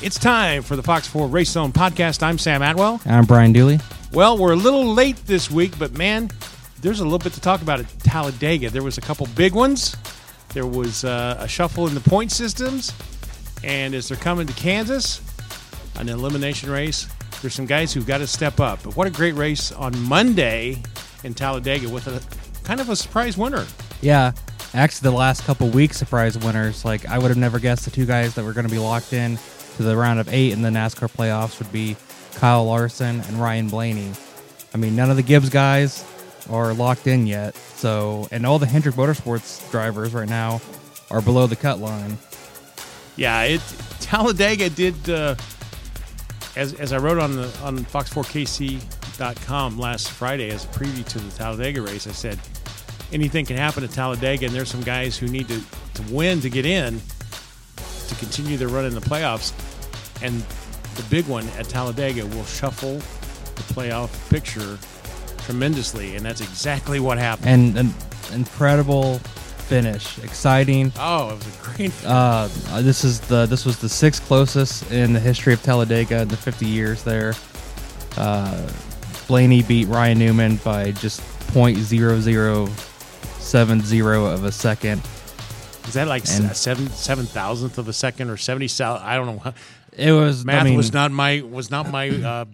It's time for the Fox 4 Race Zone podcast. I'm Sam Atwell. I'm Brian Dooley. Well, we're a little late this week, but man, there's a little bit to talk about at Talladega. There was a couple big ones. There was uh, a shuffle in the point systems, and as they're coming to Kansas, an elimination race, there's some guys who've got to step up. But what a great race on Monday in Talladega with a kind of a surprise winner. Yeah, actually, the last couple weeks surprise winners. Like I would have never guessed the two guys that were going to be locked in to the round of eight in the NASCAR playoffs would be Kyle Larson and Ryan Blaney. I mean, none of the Gibbs guys are locked in yet. So, and all the Hendrick Motorsports drivers right now are below the cut line. Yeah, it Talladega did. Uh, as, as I wrote on the on Fox4KC.com last Friday as a preview to the Talladega race, I said anything can happen at Talladega, and there's some guys who need to, to win to get in to continue their run in the playoffs. And the big one at Talladega will shuffle the playoff picture tremendously, and that's exactly what happened. And an incredible finish, exciting. oh, it was a great. Uh, this is the this was the sixth closest in the history of Talladega in the 50 years there. Uh, Blaney beat Ryan Newman by just .0070 of a second. Is that like And- seven seven thousandth of a second or seventy? I don't know. It was Math I mean, was not my was not my uh,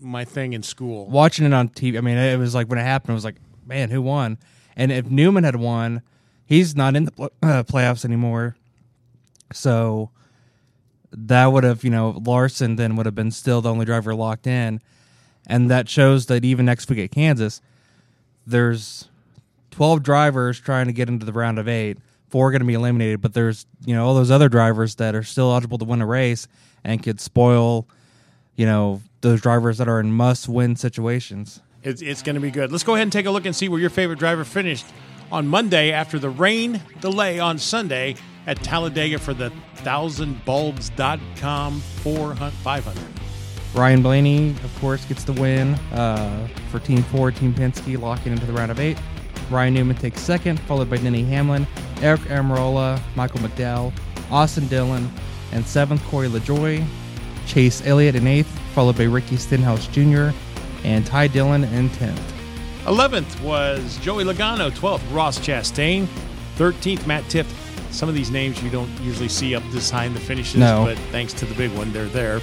my thing in school. watching it on TV. I mean, it was like when it happened, it was like, man, who won? And if Newman had won, he's not in the pl- uh, playoffs anymore. So that would have, you know, Larson then would have been still the only driver locked in. And that shows that even next week at Kansas, there's 12 drivers trying to get into the round of eight. Four going to be eliminated, but there's, you know, all those other drivers that are still eligible to win a race and could spoil, you know, those drivers that are in must win situations. It's, it's going to be good. Let's go ahead and take a look and see where your favorite driver finished on Monday after the rain delay on Sunday at Talladega for the thousandbulbs.com 400, 500. Ryan Blaney, of course, gets the win uh, for Team 4, Team Penske, locking into the round of eight. Ryan Newman takes second, followed by Denny Hamlin, Erik Almirola, Michael McDowell, Austin Dillon, and seventh, Corey LaJoie. Chase Elliott in eighth, followed by Ricky Stenhouse Jr., and Ty Dillon in tenth. 11th was Joey Logano. 12th, Ross Chastain. 13th, Matt Tifft. Some of these names you don't usually see up this high in the finishes, No. but thanks to the big one, they're there.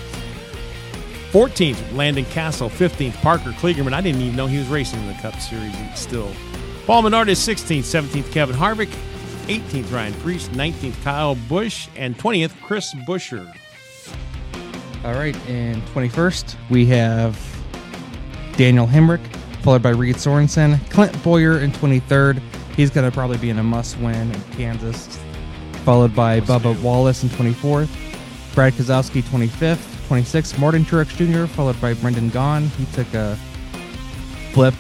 14th, Landon Cassill. 15th, Parker Kligerman. I didn't even know he was racing in the Cup Series still. Paul Menard is 16th. 17th, Kevin Harvick. 18th, Ryan Preece. 19th, Kyle Busch. And 20th, Chris Buescher. All right, and 21st, we have Daniel Hemric, followed by Reed Sorenson. Clint Bowyer in 23rd. He's going to probably be in a must win in Kansas. Followed by Bubba Wallace in 24th. Brad Keselowski, 25th. 26th, Martin Truex Jr., followed by Brendan Gaughan. He took a flip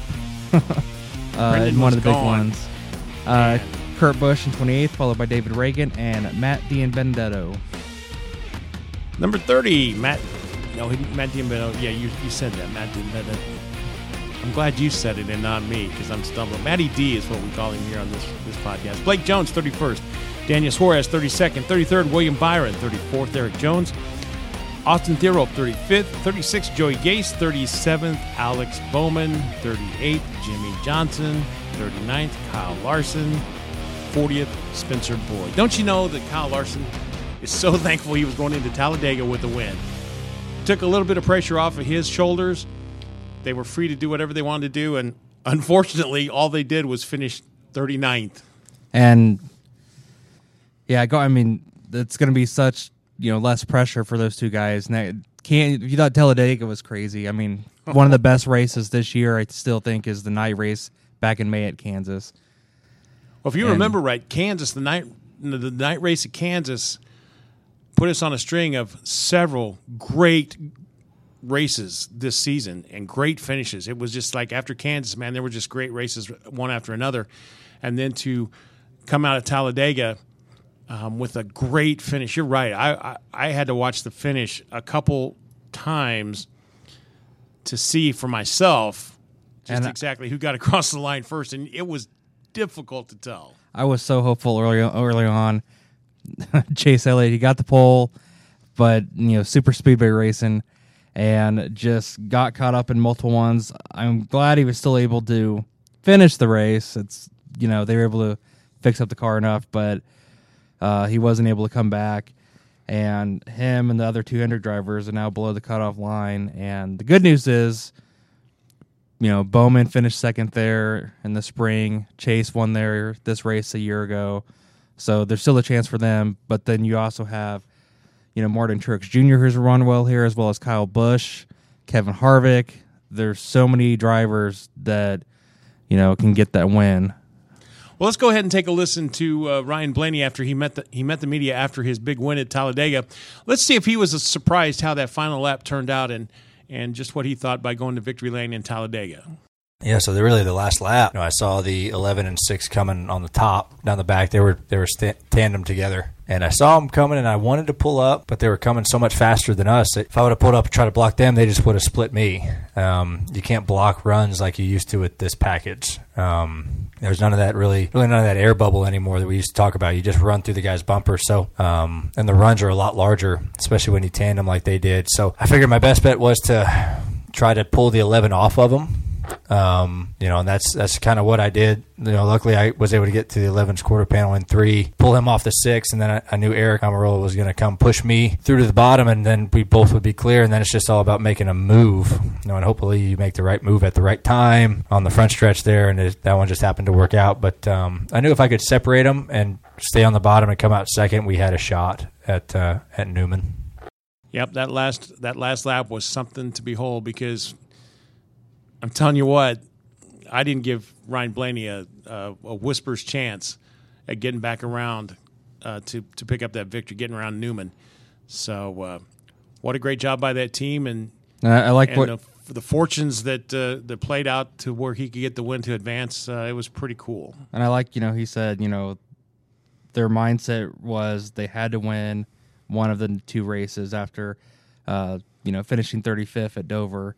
uh, in one of the big gone. ones. Uh, Kurt Busch in 28th, followed by David Ragan and Matt Benedetto. Number 30, Matt. No, he, Matt Diambetto. Yeah, you, you said that, Matt Diambetto. I'm glad you said it and not me because I'm stumbling. Matty D is what we call him here on this, this podcast. Blake Jones, 31st. Daniel Suarez, 32nd. 33rd, William Byron. 34th, Erik Jones. Austin Theroux, 35th. 36th, Joey Gase. 37th, Alex Bowman. 38th, Jimmie Johnson. 39th, Kyle Larson. 40th, Spencer Boyd. Don't you know that Kyle Larson is so thankful he was going into Talladega with a win? Took a little bit of pressure off of his shoulders. They were free to do whatever they wanted to do, and unfortunately, all they did was finish 39th. And yeah. I mean, it's going to be such you know less pressure for those two guys. Can't if you thought Talladega was crazy? I mean, one of the best races this year, I still think, is the night race back in May at Kansas. Well, if you And- remember right, Kansas the night the night race at Kansas put us on a string of several great races this season and great finishes. It was just like after Kansas, man, there were just great races one after another, and then to come out of Talladega um, with a great finish. You're right. I, I I had to watch the finish a couple times to see for myself just And I- exactly who got across the line first, and it was difficult to tell. I was so hopeful early early on. Chase Elliott, he got the pole, but you know, super speedway racing, and just got caught up in multiple ones. I'm glad he was still able to finish the race. It's you know they were able to fix up the car enough, but uh, he wasn't able to come back. And him and the other two Hendrick drivers are now below the cutoff line. And the good news is, you know, Bowman finished second there in the spring. Chase won there this race a year ago. So there's still a chance for them. But then you also have, you know, Martin Truex Jr. who's run well here, as well as Kyle Busch, Kevin Harvick. There's so many drivers that, you know, can get that win. Well, let's go ahead and take a listen to uh, Ryan Blaney after he met the he met the media after his big win at Talladega. Let's see if he was surprised how that final lap turned out and and just what he thought by going to victory lane in Talladega. Yeah, so really the last lap. You know, I saw the 11 and 6 coming on the top down the back. They were they were sta tandem together, and I saw them coming, and I wanted to pull up, but they were coming so much faster than us. If I would have pulled up and tried to block them, they just would have split me. Um, you can't block runs like you used to with this package. Um, there's none of that really, really none of that air bubble anymore that we used to talk about. You just run through the guy's bumper. So, um, and the runs are a lot larger, especially when you tandem like they did. So I figured my best bet was to try to pull the 11 off of them. Um, you know, and that's that's kind of what I did. You know, luckily I was able to get to the 11th quarter panel in three, pull him off the six, and then I, I knew Erik Almirola was going to come push me through to the bottom, and then we both would be clear. And then it's just all about making a move. You know, and hopefully you make the right move at the right time on the front stretch there, and it, that one just happened to work out. But um, I knew if I could separate them and stay on the bottom and come out second, we had a shot at uh, at Newman. Yep, that last that last lap was something to behold because I'm telling you what, I didn't give Ryan Blaney a, a, a whisper's chance at getting back around uh, to to pick up that victory, getting around Newman. So, uh, what a great job by that team, and I, I like and what the, the fortunes that uh, that played out to where he could get the win to advance. Uh, it was pretty cool. And I like, you know, he said, you know, their mindset was they had to win one of the two races after, uh, you know, finishing 35th at Dover.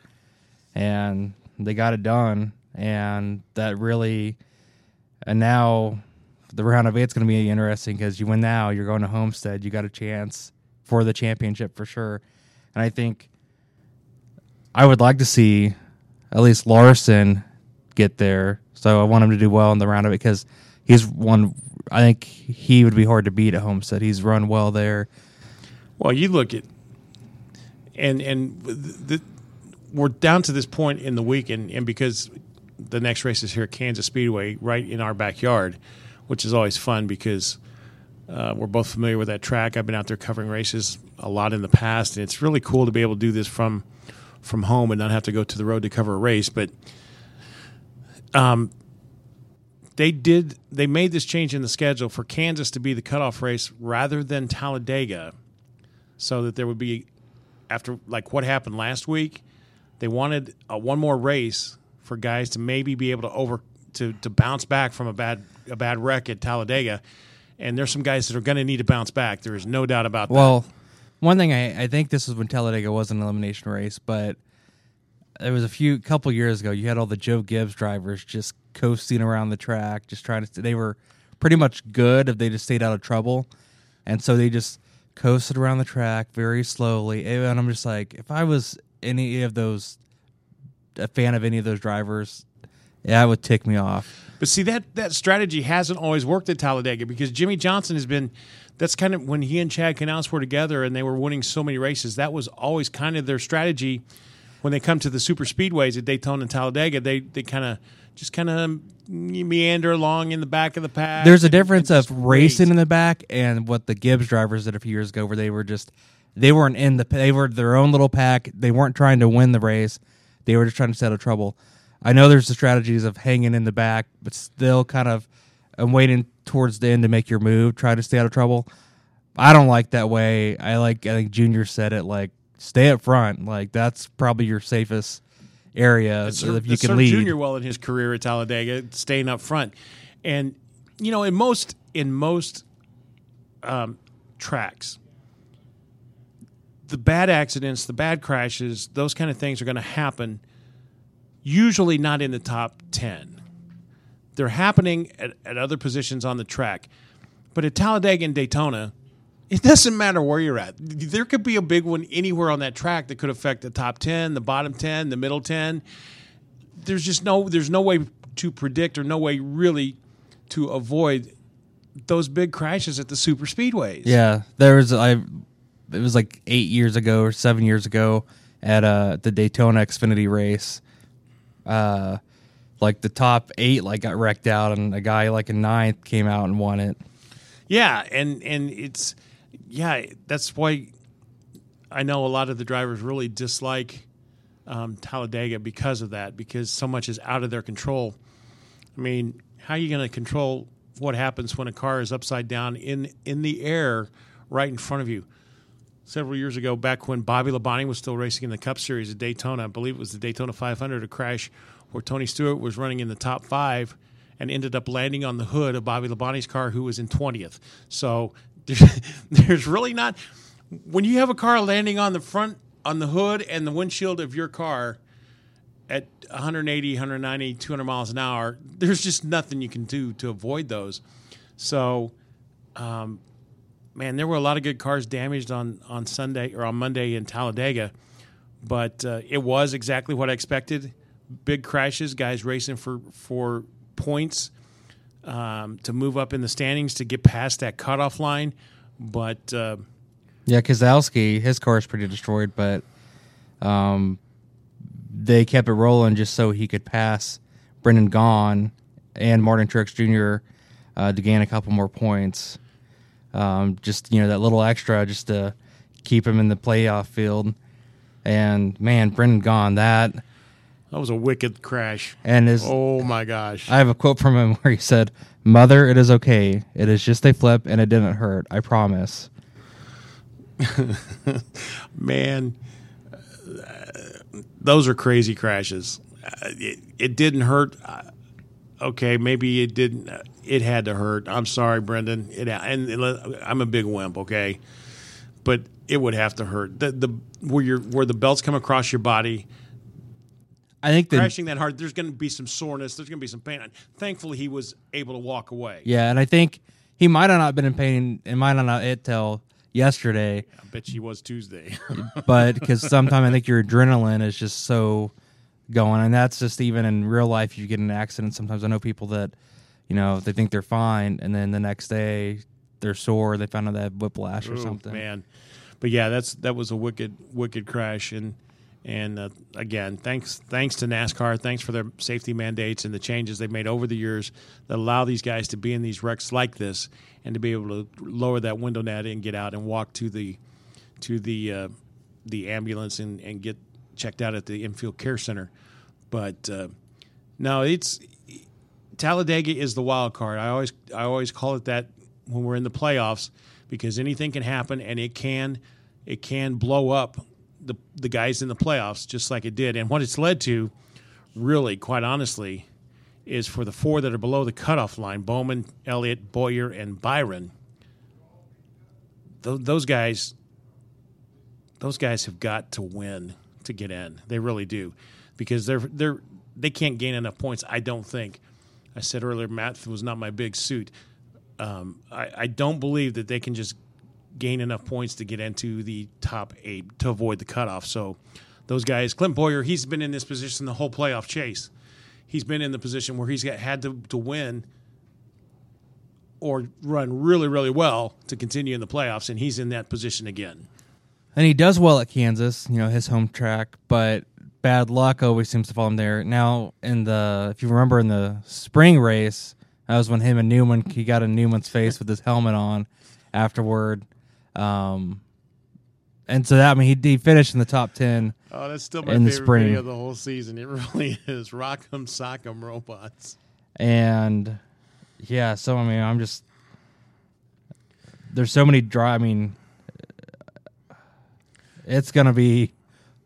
And they got it done. And that really, and now the round of eight's going to be interesting because you win now, you're going to Homestead, you got a chance for the championship for sure. And I think I would like to see at least Larson get there. So I want him to do well in the round of it because he's one. I think he would be hard to beat at Homestead. He's run well there. Well, you look at and and the, the, we're down to this point in the week, and, and because the next race is here at Kansas Speedway, right in our backyard, which is always fun because uh, we're both familiar with that track. I've been out there covering races a lot in the past, and it's really cool to be able to do this from from home and not have to go to the road to cover a race. But um, they did they made this change in the schedule for Kansas to be the cutoff race rather than Talladega, so that there would be after like what happened last week. They wanted a, one more race for guys to maybe be able to over to, to bounce back from a bad a bad wreck at Talladega, and there's some guys that are going to need to bounce back. There is no doubt about that. Well, one thing I, I think this is when Talladega was an elimination race, but it was a few couple years ago. You had all the Joe Gibbs drivers just coasting around the track, just trying to. They were pretty much good if they just stayed out of trouble, and so they just coasted around the track very slowly. And I'm just like, if I was any of those, a fan of any of those drivers, yeah, it would tick me off. But see that that strategy hasn't always worked at Talladega because Jimmie Johnson has been. That's kind of when he and Chad Knaus were together and they were winning so many races. That was always kind of their strategy when they come to the super speedways at Daytona and Talladega. They they kind of just kind of meander along in the back of the pack. There's a difference of racing wait. in the back and what the Gibbs drivers did a few years ago, where they were just they weren't in the they were their own little pack. They weren't trying to win the race. They were just trying to settle trouble. I know there's the strategies of hanging in the back, but still kind of I'm waiting towards the end to make your move, try to stay out of trouble. I don't like that way. I like I think Junior said it like stay up front. Like that's probably your safest area It so if you can lead. Junior well in his career at Talladega, staying up front, and you know, in most in most um, tracks, the bad accidents, the bad crashes, those kind of things are going to happen. Usually, not in the top ten. They're happening at, at other positions on the track, but at Talladega and Daytona. It doesn't matter where you're at. There could be a big one anywhere on that track that could affect the top 10, the bottom 10, the middle 10 there's just no there's no way to predict or no way really to avoid those big crashes at the super speedways. Yeah, there was I. It was like eight years ago or seven years ago at uh the Daytona Xfinity race. Uh, like the top eight like got wrecked out, and a guy like a ninth came out and won it. Yeah, and and it's yeah, that's why I know a lot of the drivers really dislike um, Talladega because of that because so much is out of their control. I mean, how are you going to control what happens when a car is upside down in in the air right in front of you? Several years ago, back when Bobby Labonte was still racing in the Cup Series at Daytona, I believe it was the Daytona 500, a crash where Tony Stewart was running in the top five and ended up landing on the hood of Bobby Labonte's car, who was in 20th. So there's, really not when you have a car landing on the front on the hood and the windshield of your car at 180 190 200 miles an hour there's just nothing you can do to avoid those so um, man there were a lot of good cars damaged on on sunday or on monday in talladega but uh, it was exactly what i expected big crashes guys racing for for points um, to move up in the standings to get past that cutoff line but uh, Yeah, Keselowski, his car is pretty destroyed, but um, they kept it rolling just so he could pass Brendan Gaughan and Martin Truex Jr. Uh, to gain a couple more points. Um, just you know that little extra just to keep him in the playoff field. And man, Brendan Gaughan that that was a wicked crash and his Oh my gosh. I have a quote from him where he said, "Mother, it is okay. It is just a flip, and it didn't hurt. I promise." Man, uh, those are crazy crashes. Uh, it, it didn't hurt. Okay, maybe it didn't. It had to hurt. I'm sorry, Brendan. It and, and I'm a big wimp. Okay, but it would have to hurt. The the where your where the belts come across your body, I think the crashing that hard. There's going to be some soreness. There's going to be some pain. Thankfully, he was able to walk away. yeah, and I think he might have not been in pain. It might have not hit till yesterday, I bet she was Tuesday. but because sometimes I think your adrenaline is just so going, and that's just even in real life. You get in an accident. Sometimes I know people that you know they think they're fine, and then the next day they're sore. They found out they have whiplash or Ooh, something. man. But yeah, that's that was a wicked wicked crash and and uh, again, thanks thanks to NASCAR, thanks for their safety mandates and the changes they've made over the years that allow these guys to be in these wrecks like this and to be able to lower that window net and get out and walk to the to the uh, the ambulance and, and get checked out at the infield care center. But uh, no, it's Talladega is the wild card. I always I always call it that when we're in the playoffs because anything can happen and it can it can blow up the the guys in the playoffs just like it did. And what it's led to, really, quite honestly, is for the four that are below the cutoff line: Bowman, Elliott, Bowyer, and Byron. Those, those guys, those guys have got to win to get in. They really do, because they're they're they can't gain enough points. I don't think. I said earlier, math was not my big suit. Um, I, I don't believe that they can just gain enough points to get into the top eight to avoid the cutoff. So those guys, Clint Bowyer, he's been in this position the whole playoff chase. He's been in the position where he's got, had to, to win or run really, really well to continue in the playoffs, and he's in that position again. And he does well at Kansas, you know, his home track, but bad luck always seems to follow him there. Now, in the if you remember in the spring race, that was when him and Newman he got in Newman's face with his helmet on afterward. Um, and so that I mean he, he finished in the top ten. Oh, that's still my In the favorite spring. video of the whole season. It really is. Rock'em sock'em robots. and Yeah, so I mean, I'm just there's so many dry. I mean, it's gonna be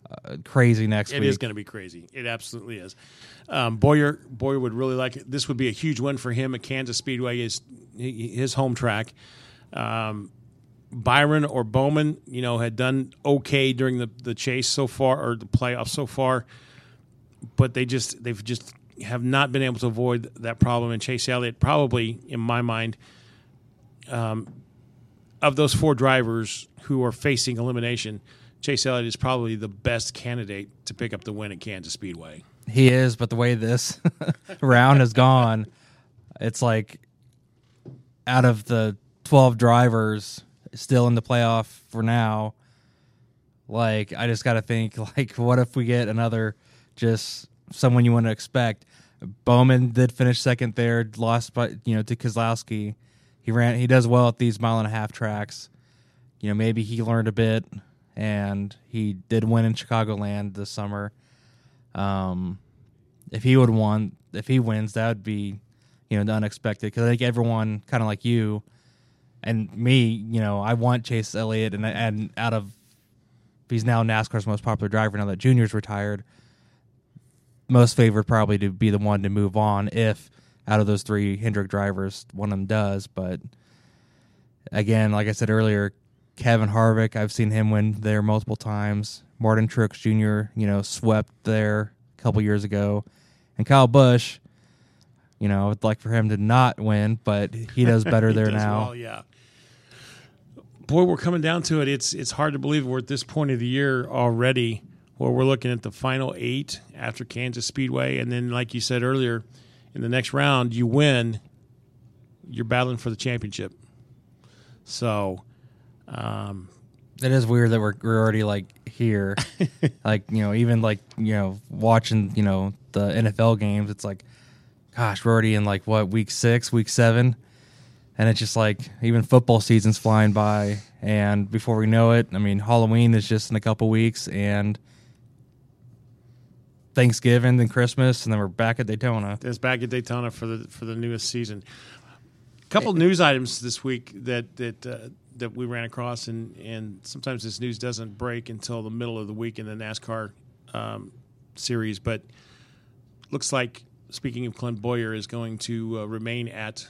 uh, crazy next It week. is going to be crazy. It absolutely is. Um, Bowyer Bowyer would really like it. This would be a huge win for him at Kansas Speedway, is his home track. Um, Byron or Bowman, you know, had done okay during the, the chase so far or the playoffs so far, but they just they've just have not been able to avoid that problem. And Chase Elliott, probably in my mind, um, of those four drivers who are facing elimination, Chase Elliott is probably the best candidate to pick up the win at Kansas Speedway. He is, but the way this round has gone, it's like out of the 12 drivers still in the playoff for now, like I just got to think like what if we get another just someone you want to expect. Bowman did finish second there, lost by you know to Keselowski. He ran he does well at these mile and a half tracks. You know, maybe he learned a bit and he did win in Chicagoland this summer. Um, if he would won, if he wins, that would be, you know, the unexpected. Because I think everyone, kind of like you, and me, you know, I want Chase Elliott, and and out of, he's now NASCAR's most popular driver now that Junior's retired. Most favored probably to be the one to move on if out of those three Hendrick drivers, one of them does. But again, like I said earlier, Kevin Harvick, I've seen him win there multiple times. Martin Truex Jr., you know, swept there a couple years ago. And Kyle Busch, you know, I'd like for him to not win, but he does better He there does now. well, yeah. Boy, we're coming down to it. It's it's hard to believe we're at this point of the year already, where we're looking at the final eight after Kansas Speedway, and then, like you said earlier, in the next round, you win, you're battling for the championship. So, um, It is weird that we're, we're already like here. like, you know, even like, you know, watching, you know, the NFL games, it's like, gosh, we're already in like what, week six, week seven? And it's just like even football season's flying by. And before we know it, I mean, Halloween is just in a couple weeks and Thanksgiving then Christmas, and then we're back at Daytona. It's back at Daytona for the for the newest season. A couple news items this week that that uh, that we ran across, and and sometimes this news doesn't break until the middle of the week in the NASCAR um, series. But looks like speaking of Clint Bowyer is going to uh, remain at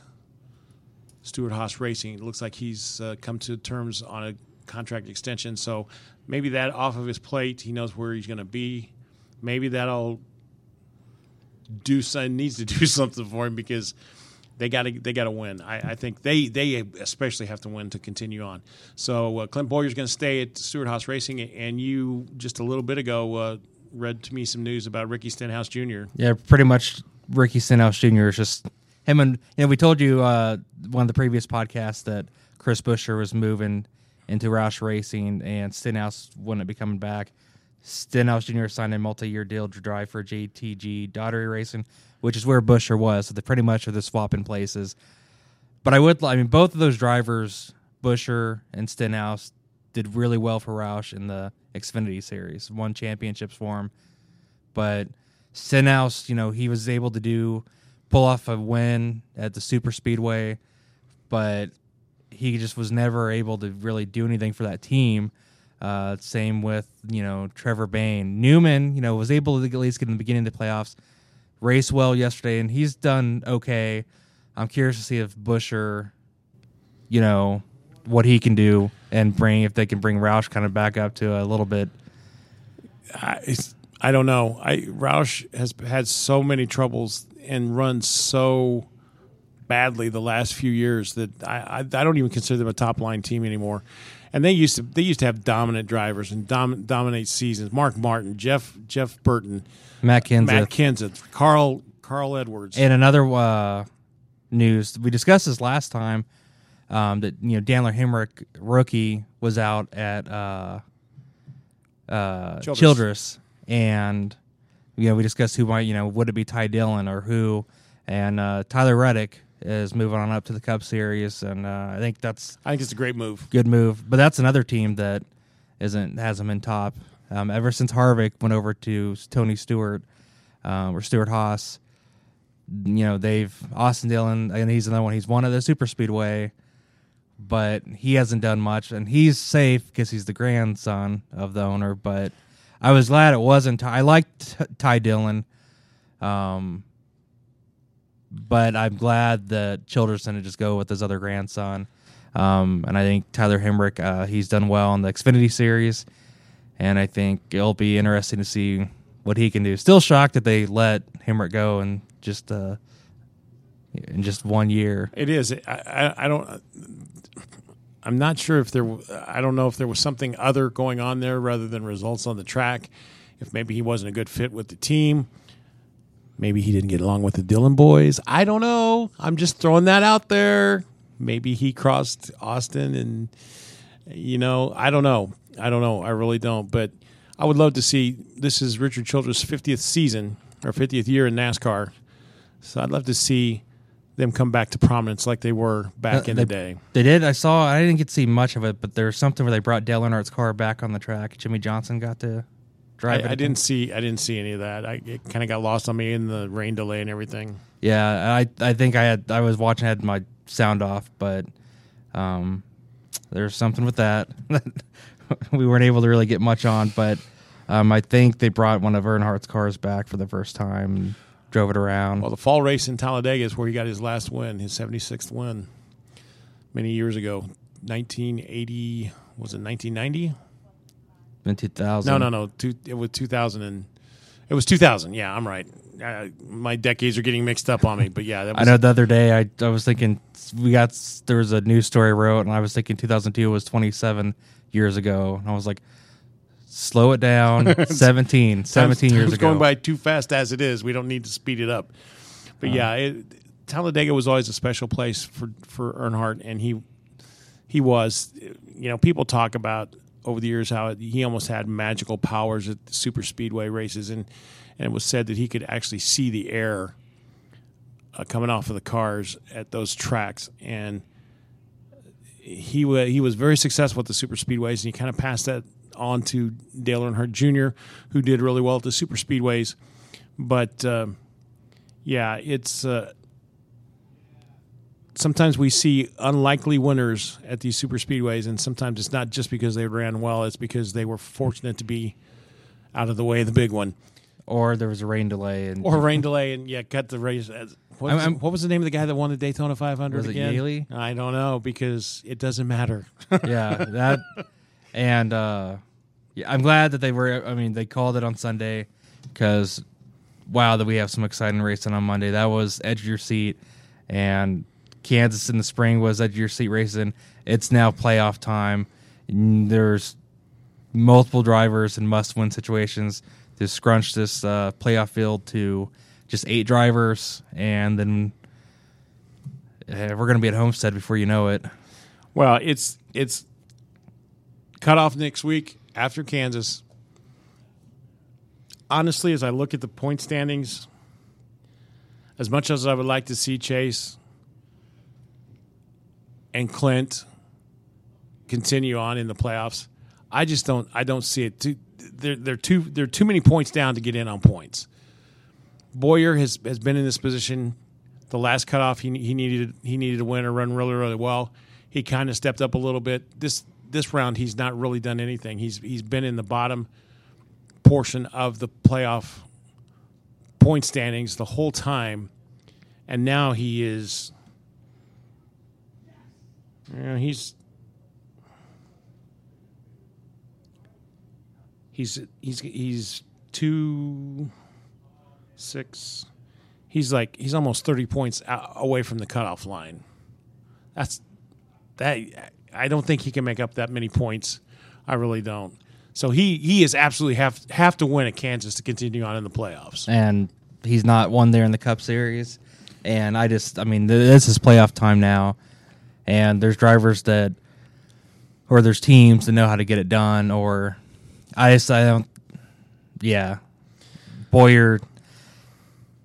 Stewart Haas Racing. It looks like he's uh, come to terms on a contract extension, so maybe that off of his plate, he knows where he's going to be. Maybe that'll do needs to do something for him because they got to they got to win. I, I think they they especially have to win to continue on. So uh, Clint Bowyer's going to stay at Stewart Haas Racing, and you just a little bit ago uh, read to me some news about Ricky Stenhouse Jr. Yeah, pretty much Ricky Stenhouse Jr. is just him and you know we told you uh, one of the previous podcasts that Chris Buescher was moving into Roush Racing and Stenhouse wouldn't be coming back. Stenhouse Jr. signed a multi-year deal to drive for JTG Daugherty Racing, which is where Buescher was. So they pretty much are the swapping places. But I would, I mean, both of those drivers, Buescher and Stenhouse, did really well for Roush in the Xfinity Series. Won championships for him, but Stenhouse, you know, he was able to do pull off a win at the Super Speedway, but he just was never able to really do anything for that team. Uh, same with you know Trevor Bayne, Newman. You know was able to at least get in the beginning of the playoffs, race well yesterday, and he's done okay. I'm curious to see if Buescher, you know, what he can do and bring if they can bring Roush kind of back up to a little bit. I, I don't know. I Roush has had so many troubles and run so badly the last few years that I, I, I don't even consider them a top line team anymore. And they used to they used to have dominant drivers and dom, dominate seasons. Mark Martin, Jeff Jeff Burton, Matt Kenseth. Matt Kenseth, Carl Carl Edwards. And another uh, news we discussed this last time um, that you know Daniel Hemric rookie was out at uh, uh, Childress. Childress. and you know we discussed who might you know would it be Ty Dillon or who, and uh, Tyler Reddick is moving on up to the Cup Series, and uh, I think that's I think it's a great move. good move. But that's another team that isn't hasn't been top um, ever since Harvick went over to Tony Stewart um, or Stewart Haas. you know they've Austin Dillon, and he's another one. He's one of the super speedway, but he hasn't done much, and he's safe because he's the grandson of the owner. But I was glad it wasn't. Ty. I liked Ty Dillon, um, but I'm glad that Childress didn't just go with his other grandson. Um, and I think Tyler Hemric, uh, he's done well in the Xfinity series, and I think it'll be interesting to see what he can do. Still shocked that they let Hemric go and just uh, in just one year. It is. I, I, I don't. I'm not sure if there. I don't know if there was something other going on there rather than results on the track. If maybe he wasn't a good fit with the team. Maybe he didn't get along with the Dillon boys. I don't know. I'm just throwing that out there. Maybe he crossed Austin and you know, I don't know. I don't know. I really don't. But I would love to see this is Richard Childress' 50th season or 50th year in NASCAR. So I'd love to see them come back to prominence like they were back Uh, in they, the day. They did. I saw. I didn't get to see much of it, but there's something where they brought Dale Earnhardt's car back on the track. Jimmie Johnson got to drive it. I, I didn't see I didn't see any of that. I it kind of got lost on me in the rain delay and everything. Yeah, I I think I had I was watching. I had my sound off, but um, there's something with that that we weren't able to really get much on. But um, I think they brought one of Earnhardt's cars back for the first time and drove it around. Well, the fall race in Talladega is where he got his last win, his 76th win, many years ago. 1980 was it 1990? In 2000. No, no, no. Two, it was 2000 and it was 2000. Yeah, I'm right. Uh, my decades are getting mixed up on me, but yeah, that I was, know the other day I, I was thinking we got there was a news story I wrote and I was thinking 2002 was 27 years ago and I was like slow it down 17 17 Time's years ago It's going by too fast as it is. We don't need to speed it up. But Uh-huh. yeah, it, Talladega was always a special place for for Earnhardt, and he he was. You know, people talk about over the years how he almost had magical powers at the super speedway races, and and it was said that he could actually see the air uh, coming off of the cars at those tracks, and he wa he was very successful at the super speedways, and he kind of passed that on to Dale Earnhardt Jr., who did really well at the super speedways. But um yeah, it's uh, sometimes we see unlikely winners at these super speedways, and sometimes it's not just because they ran well; it's because they were fortunate to be out of the way of the big one or there was a rain delay and or rain delay, and yeah, cut the race. What was, what was the name of the guy that won the Daytona 500 Was it again? Yaley? I don't know because it doesn't matter. yeah, that and uh yeah, I'm glad that they were I mean, they called it on Sunday cuz wow, that we have some exciting racing on Monday. That was edge of your seat and Kansas in the spring was of your seat racing. It's now playoff time. There's multiple drivers in must-win situations to scrunch this uh, playoff field to just eight drivers, and then eh, we're going to be at Homestead before you know it. Well, it's it's cut off next week after Kansas. Honestly, as I look at the point standings, as much as I would like to see Chase and Clint continue on in the playoffs, I just don't. I don't see it. Too, they're they're too they're too many points down to get in on points. Bowyer has has been in this position. The last cutoff, he he needed he needed to win or run really really well. He kind of stepped up a little bit. This this round, he's not really done anything. He's he's been in the bottom portion of the playoff point standings the whole time, and now he is. Know, he's he's he's he's two six he's like he's almost 30 points away from the cutoff line. That's that i don't think he can make up that many points. I really don't. So he he is absolutely have have to win at kansas to continue on in the playoffs. And he's not won there in the Cup Series. And I just, I mean, this is playoff time now, and there's drivers that, or there's teams that know how to get it done, or I just, I don't, yeah, Bowyer,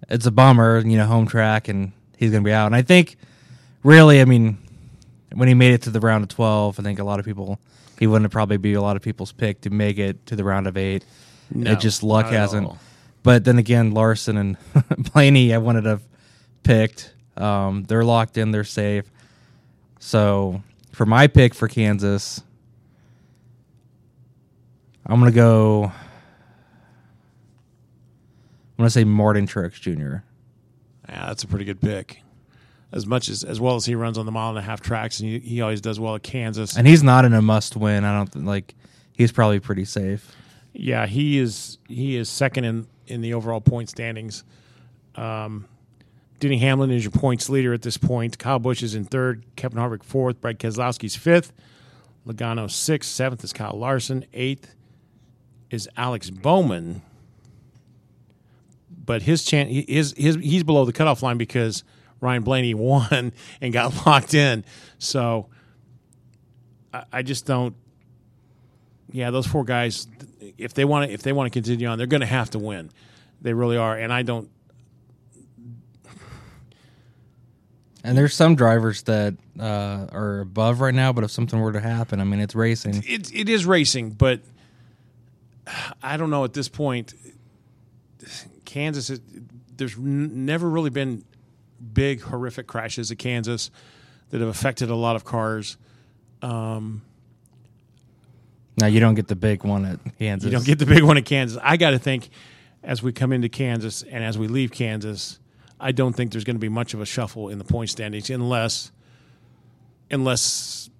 it's a bummer, you know, home track, and he's going to be out. And I think, really, I mean, when he made it to the round of 12, I think a lot of people, he wouldn't probably be a lot of people's pick to make it to the round of eight. No, it just luck hasn't. But then again, Larson and Blaney, I wanted to picked. Um, they're locked in. They're safe. So for my pick for Kansas, I'm gonna go. I'm gonna say Martin Truex Jr. Yeah, that's a pretty good pick. As much as as well as he runs on the mile and a half tracks, and he, he always does well at Kansas. And he's not in a must win. I don't think, like. He's probably pretty safe. Yeah, he is. He is second in in the overall point standings. Um, Denny Hamlin is your points leader at this point. Kyle Busch is in third. Kevin Harvick fourth. Brad Keselowski's fifth. Logano sixth. Seventh is Kyle Larson. Eighth is Alex Bowman. But his chance is his he's below the cutoff line because Ryan Blaney won and got locked in. So I, I just don't. Yeah, those four guys, if they want to, if they want to continue on, they're going to have to win. They really are, and I don't. And there's some drivers that uh, are above right now, but if something were to happen, I mean, it's racing. It it is racing, but I don't know at this point. Kansas, is, there's n- never really been big horrific crashes at Kansas that have affected a lot of cars. Um, now you don't get the big one at Kansas. You don't get the big one at Kansas. I got to think as we come into Kansas and as we leave Kansas, I don't think there's going to be much of a shuffle in the point standings unless, unless,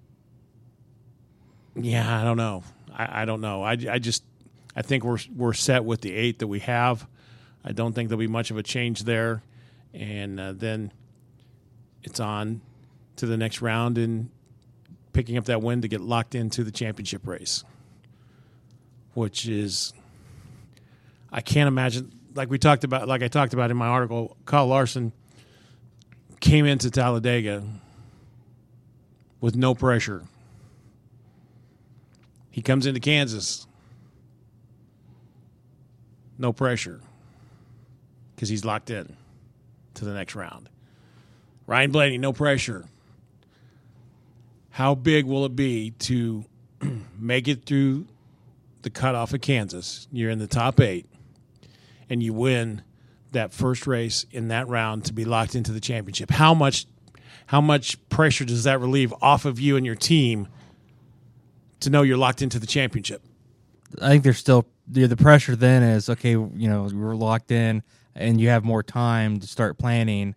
yeah, I don't know. I, I don't know. I, I just, I think we're we're set with the eight that we have. I don't think there'll be much of a change there, and uh, then it's on to the next round and picking up that win to get locked into the championship race, which is I can't imagine. Like we talked about, like I talked about in my article, Kyle Larson came into Talladega with no pressure. He comes into Kansas, no pressure, because he's locked in to the next round. Ryan Blaney, no pressure. How big will it be to make it through the cutoff of Kansas? You're in the top eight, and you win that first race in that round to be locked into the championship. How much, how much pressure does that relieve off of you and your team to know you're locked into the championship? I think there's still the, the pressure. Then is okay. You know, we're locked in, and you have more time to start planning.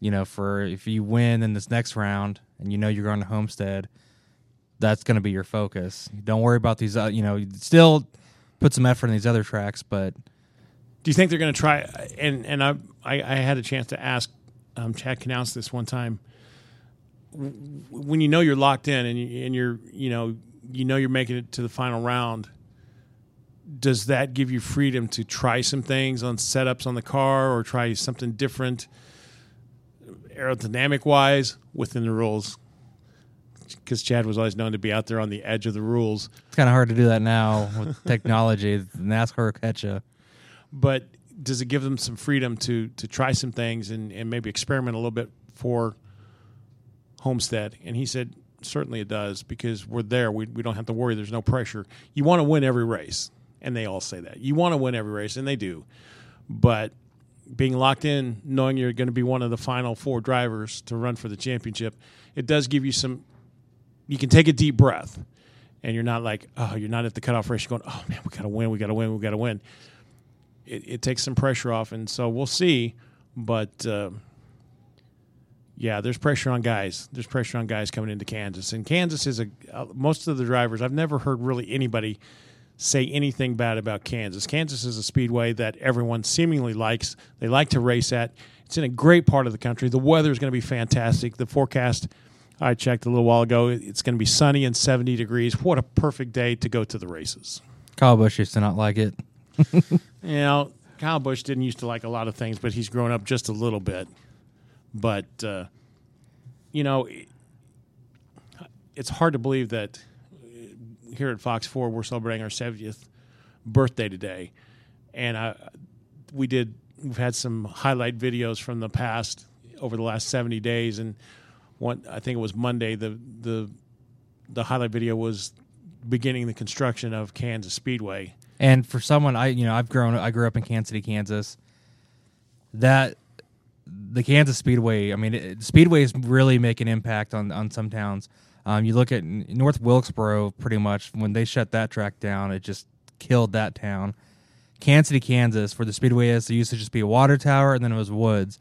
You know, for if you win in this next round, and you know you're going to Homestead, that's going to be your focus. Don't worry about these. Uh, you know, still put some effort in these other tracks, but do you think they're going to try? And and I, I, I had a chance to ask um, Chad Knaus this one time. When you know you're locked in and you, and you're you know you know you're making it to the final round, does that give you freedom to try some things on setups on the car or try something different aerodynamic wise within the rules? Because Chad was always known to be out there on the edge of the rules. it's kind of hard to do that now with technology. NASCAR will catch you. But does it give them some freedom to to try some things and, and maybe experiment a little bit for Homestead? And he said, certainly it does because we're there. We, we don't have to worry. There's no pressure. You want to win every race, and they all say that. You want to win every race, and they do. But being locked in, knowing you're going to be one of the final four drivers to run for the championship, it does give you some. You can take a deep breath, and you're not like, oh, you're not at the cutoff race. You're going, oh man, we got to win, we got to win, we got to win. It, it, takes some pressure off, and so we'll see. But uh, yeah, there's pressure on guys. There's pressure on guys coming into Kansas, and Kansas is a uh, most of the drivers. I've never heard really anybody say anything bad about Kansas. Kansas is a speedway that everyone seemingly likes. They like to race at. It's in a great part of the country. The weather is going to be fantastic. The forecast I checked a little while ago. It's going to be sunny and 70 degrees. What a perfect day to go to the races. Kyle Busch used to not like it. you know, Kyle Busch didn't used to like a lot of things, but he's grown up just a little bit. But uh, you know, it's hard to believe that here at Fox Four we're celebrating our 70th birthday today, and I, we did. We've had some highlight videos from the past over the last 70 days, and one I think it was Monday. The the the highlight video was beginning the construction of Kansas Speedway. And for someone I you know I've grown I grew up in Kansas City, Kansas. That the Kansas Speedway. I mean, it, speedways really make an impact on on some towns. Um, you look at North Wilkesboro, pretty much when they shut that track down, it just killed that town. Kansas City, Kansas, where the speedway is, there used to just be a water tower, and then it was woods.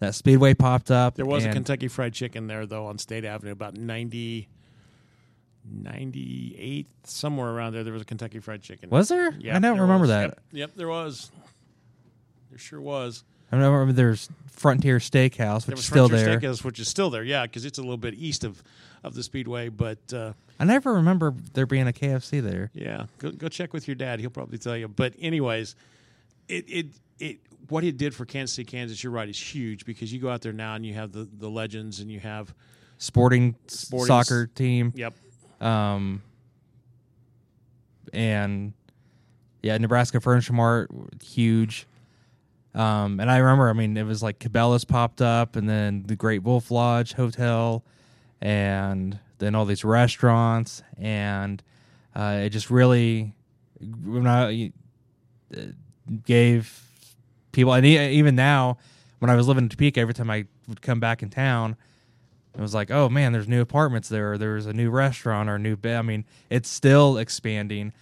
That speedway popped up. There was a Kentucky Fried Chicken there though on State Avenue about 90, 98, somewhere around there. There was a Kentucky Fried Chicken. Was there? Yeah, I don't remember was. that. Yep, yep, there was. There sure was. I remember there's Frontier Steakhouse, There which was is still Frontier there. Steakhouse, which is still there, yeah, because it's a little bit east of, of the Speedway. But uh, I never remember there being a KFC there. yeah, go, go check with your dad; he'll probably tell you. But anyways, it it it what it did for Kansas City, Kansas, you're right, is huge because you go out there now and you have the the legends and you have Sporting, Sporting soccer team. yep Um, and yeah, Nebraska Furniture Mart, huge. Um, and I remember, I mean, it was like Cabela's popped up, and then the Great Wolf Lodge Hotel, and then all these restaurants, and uh, it just really when I uh, gave people, and even now, when I was living in Topeka, every time I would come back in town, it was like, oh man, there's new apartments there. Or there's a new restaurant or a new bed. I mean, it's still expanding,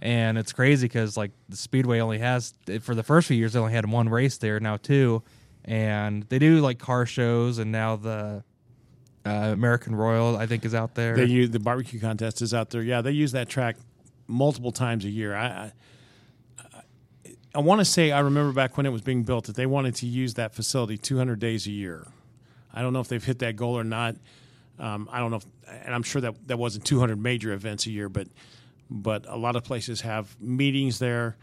and it's crazy because like the Speedway only has for the first few years they only had one race there, now two, and they do like car shows, and now the uh, American Royal I think is out there. They use the barbecue contest is out there. Yeah, they use that track multiple times a year. I I, I want to say I remember back when it was being built that they wanted to use that facility 200 days a year. I don't know if they've hit that goal or not. Um, I don't know, if, and I'm sure that that wasn't 200 major events a year, but but a lot of places have meetings there,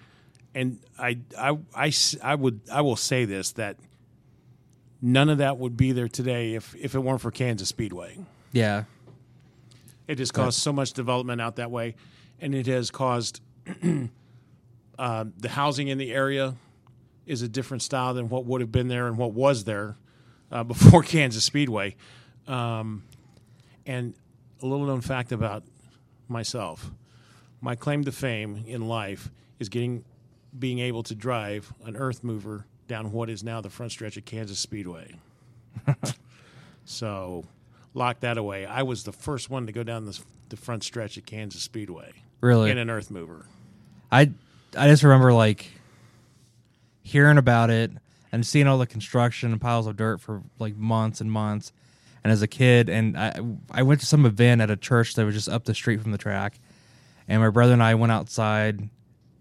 and I I, I, I would I will say this that none of that would be there today if if it weren't for Kansas Speedway. yeah, It has caused so much development out that way, and it has caused uh, the housing in the area is a different style than what would have been there and what was there uh, before Kansas Speedway. Um, and a little known fact about myself: my claim to fame in life is getting being able to drive an earth mover down what is now the front stretch of Kansas Speedway. So lock that away. I was the first one to go down this, the front stretch of Kansas Speedway really. in an earth mover. I I just remember like hearing about it and seeing all the construction and piles of dirt for like months and months. And as a kid, and I I went to some event at a church that was just up the street from the track, and my brother and I went outside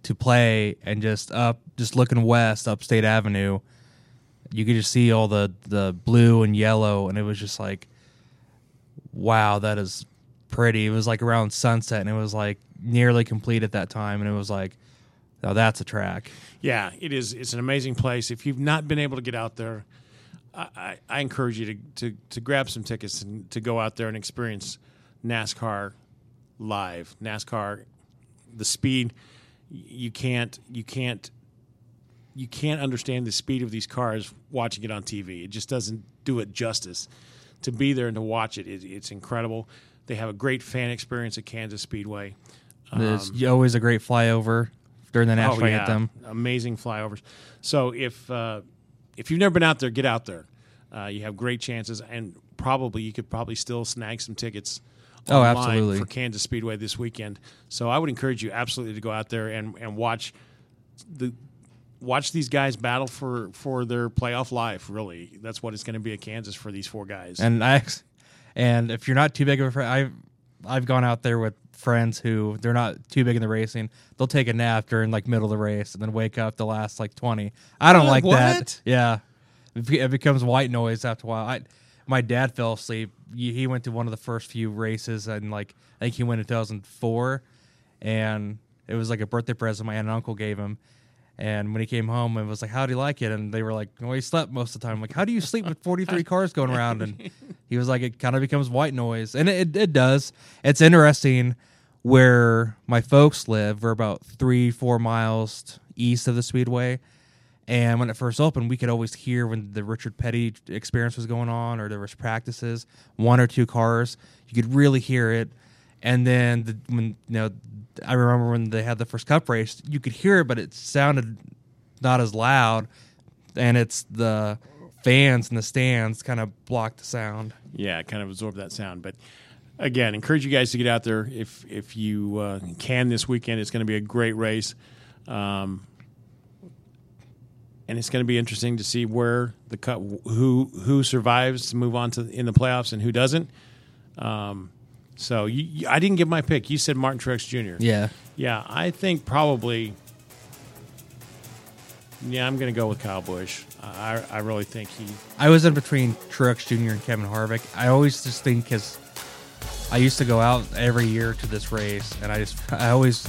to play and just up just looking west up State Avenue. You could just see all the the blue and yellow, and it was just like, wow, that is pretty. It was like around sunset, and it was like nearly complete at that time, and it was like, oh, that's a track. Yeah, it is. It's an amazing place. If you've not been able to get out there, I, I, I encourage you to, to, to grab some tickets and to go out there and experience NASCAR live. NASCAR, the speed you can't you can't you can't understand the speed of these cars watching it on TV. It just doesn't do it justice. To be there and to watch it, it it's incredible. They have a great fan experience at Kansas Speedway. There's um, always a great flyover during the national anthem. Amazing flyovers. So if uh, if you've never been out there, get out there. Uh, you have great chances, and probably you could probably still snag some tickets. Oh, absolutely. for Kansas Speedway this weekend. So I would encourage you absolutely to go out there and, and watch the watch these guys battle for for their playoff life. Really, that's what it's going to be at Kansas for these four guys. And I, and if you're not too big of a friend, I've I've gone out there with friends who they're not too big in the racing. They'll take a nap during like middle of the race and then wake up the last like twenty. I don't Uh, like what? that. Yeah, it, becomes white noise after a while. I my dad fell asleep. He he went to one of the first few races and like I think he went in 2004, and it was like a birthday present my aunt and uncle gave him. And when he came home, it was like, "How do you like it?" And they were like, "Well, he slept most of the time." I'm like, "How do you sleep with 43 cars going around?" And he was like, "It kind of becomes white noise," and it, it does. It's interesting where my folks live. We're about three, four miles east of the Speedway, and when it first opened, we could always hear when the Richard Petty experience was going on, or there was practices, one or two cars. You could really hear it. And then the, when you know, I remember when they had the first Cup race, you could hear it, but it sounded not as loud. And it's the fans in the stands kind of block the sound. yeah, kind of absorb that sound. But again, encourage you guys to get out there if if you uh, can this weekend. It's going to be a great race, um, and it's going to be interesting to see where the cut who who survives to move on to in the playoffs and who doesn't. Um, so you, you- I didn't give my pick. You said Martin Truex Jr. Yeah. Yeah, I think probably. Yeah, I'm going to go with Kyle Busch. I I really think he I was in between Truex Jr. and Kevin Harvick. I always just think because I used to go out every year to this race, and I just I always,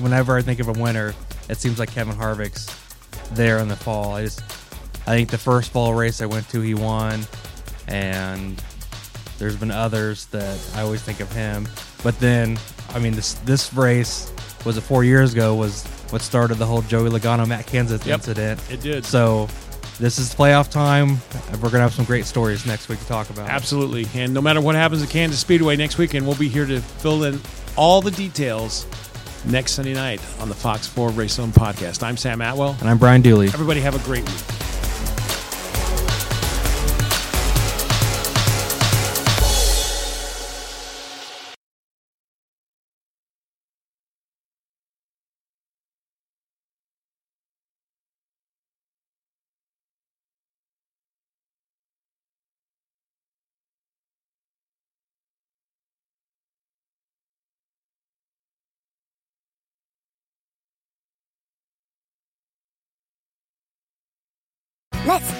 whenever I think of a winner, it seems like Kevin Harvick's there in the fall. I just I think the first fall race I went to, he won, and there's been others that I always think of him. But then, I mean, this this race was it four years ago was what started the whole Joey Logano Matt Kenseth Yep, incident. it did. So this is playoff time. We're gonna have some great stories next week to talk about. Absolutely. And no matter what happens at Kansas Speedway next weekend, we'll be here to fill in all the details next Sunday night on the Fox 4 Race Zone podcast. I'm Sam Atwell. And I'm Brian Dooley. Everybody have a great week.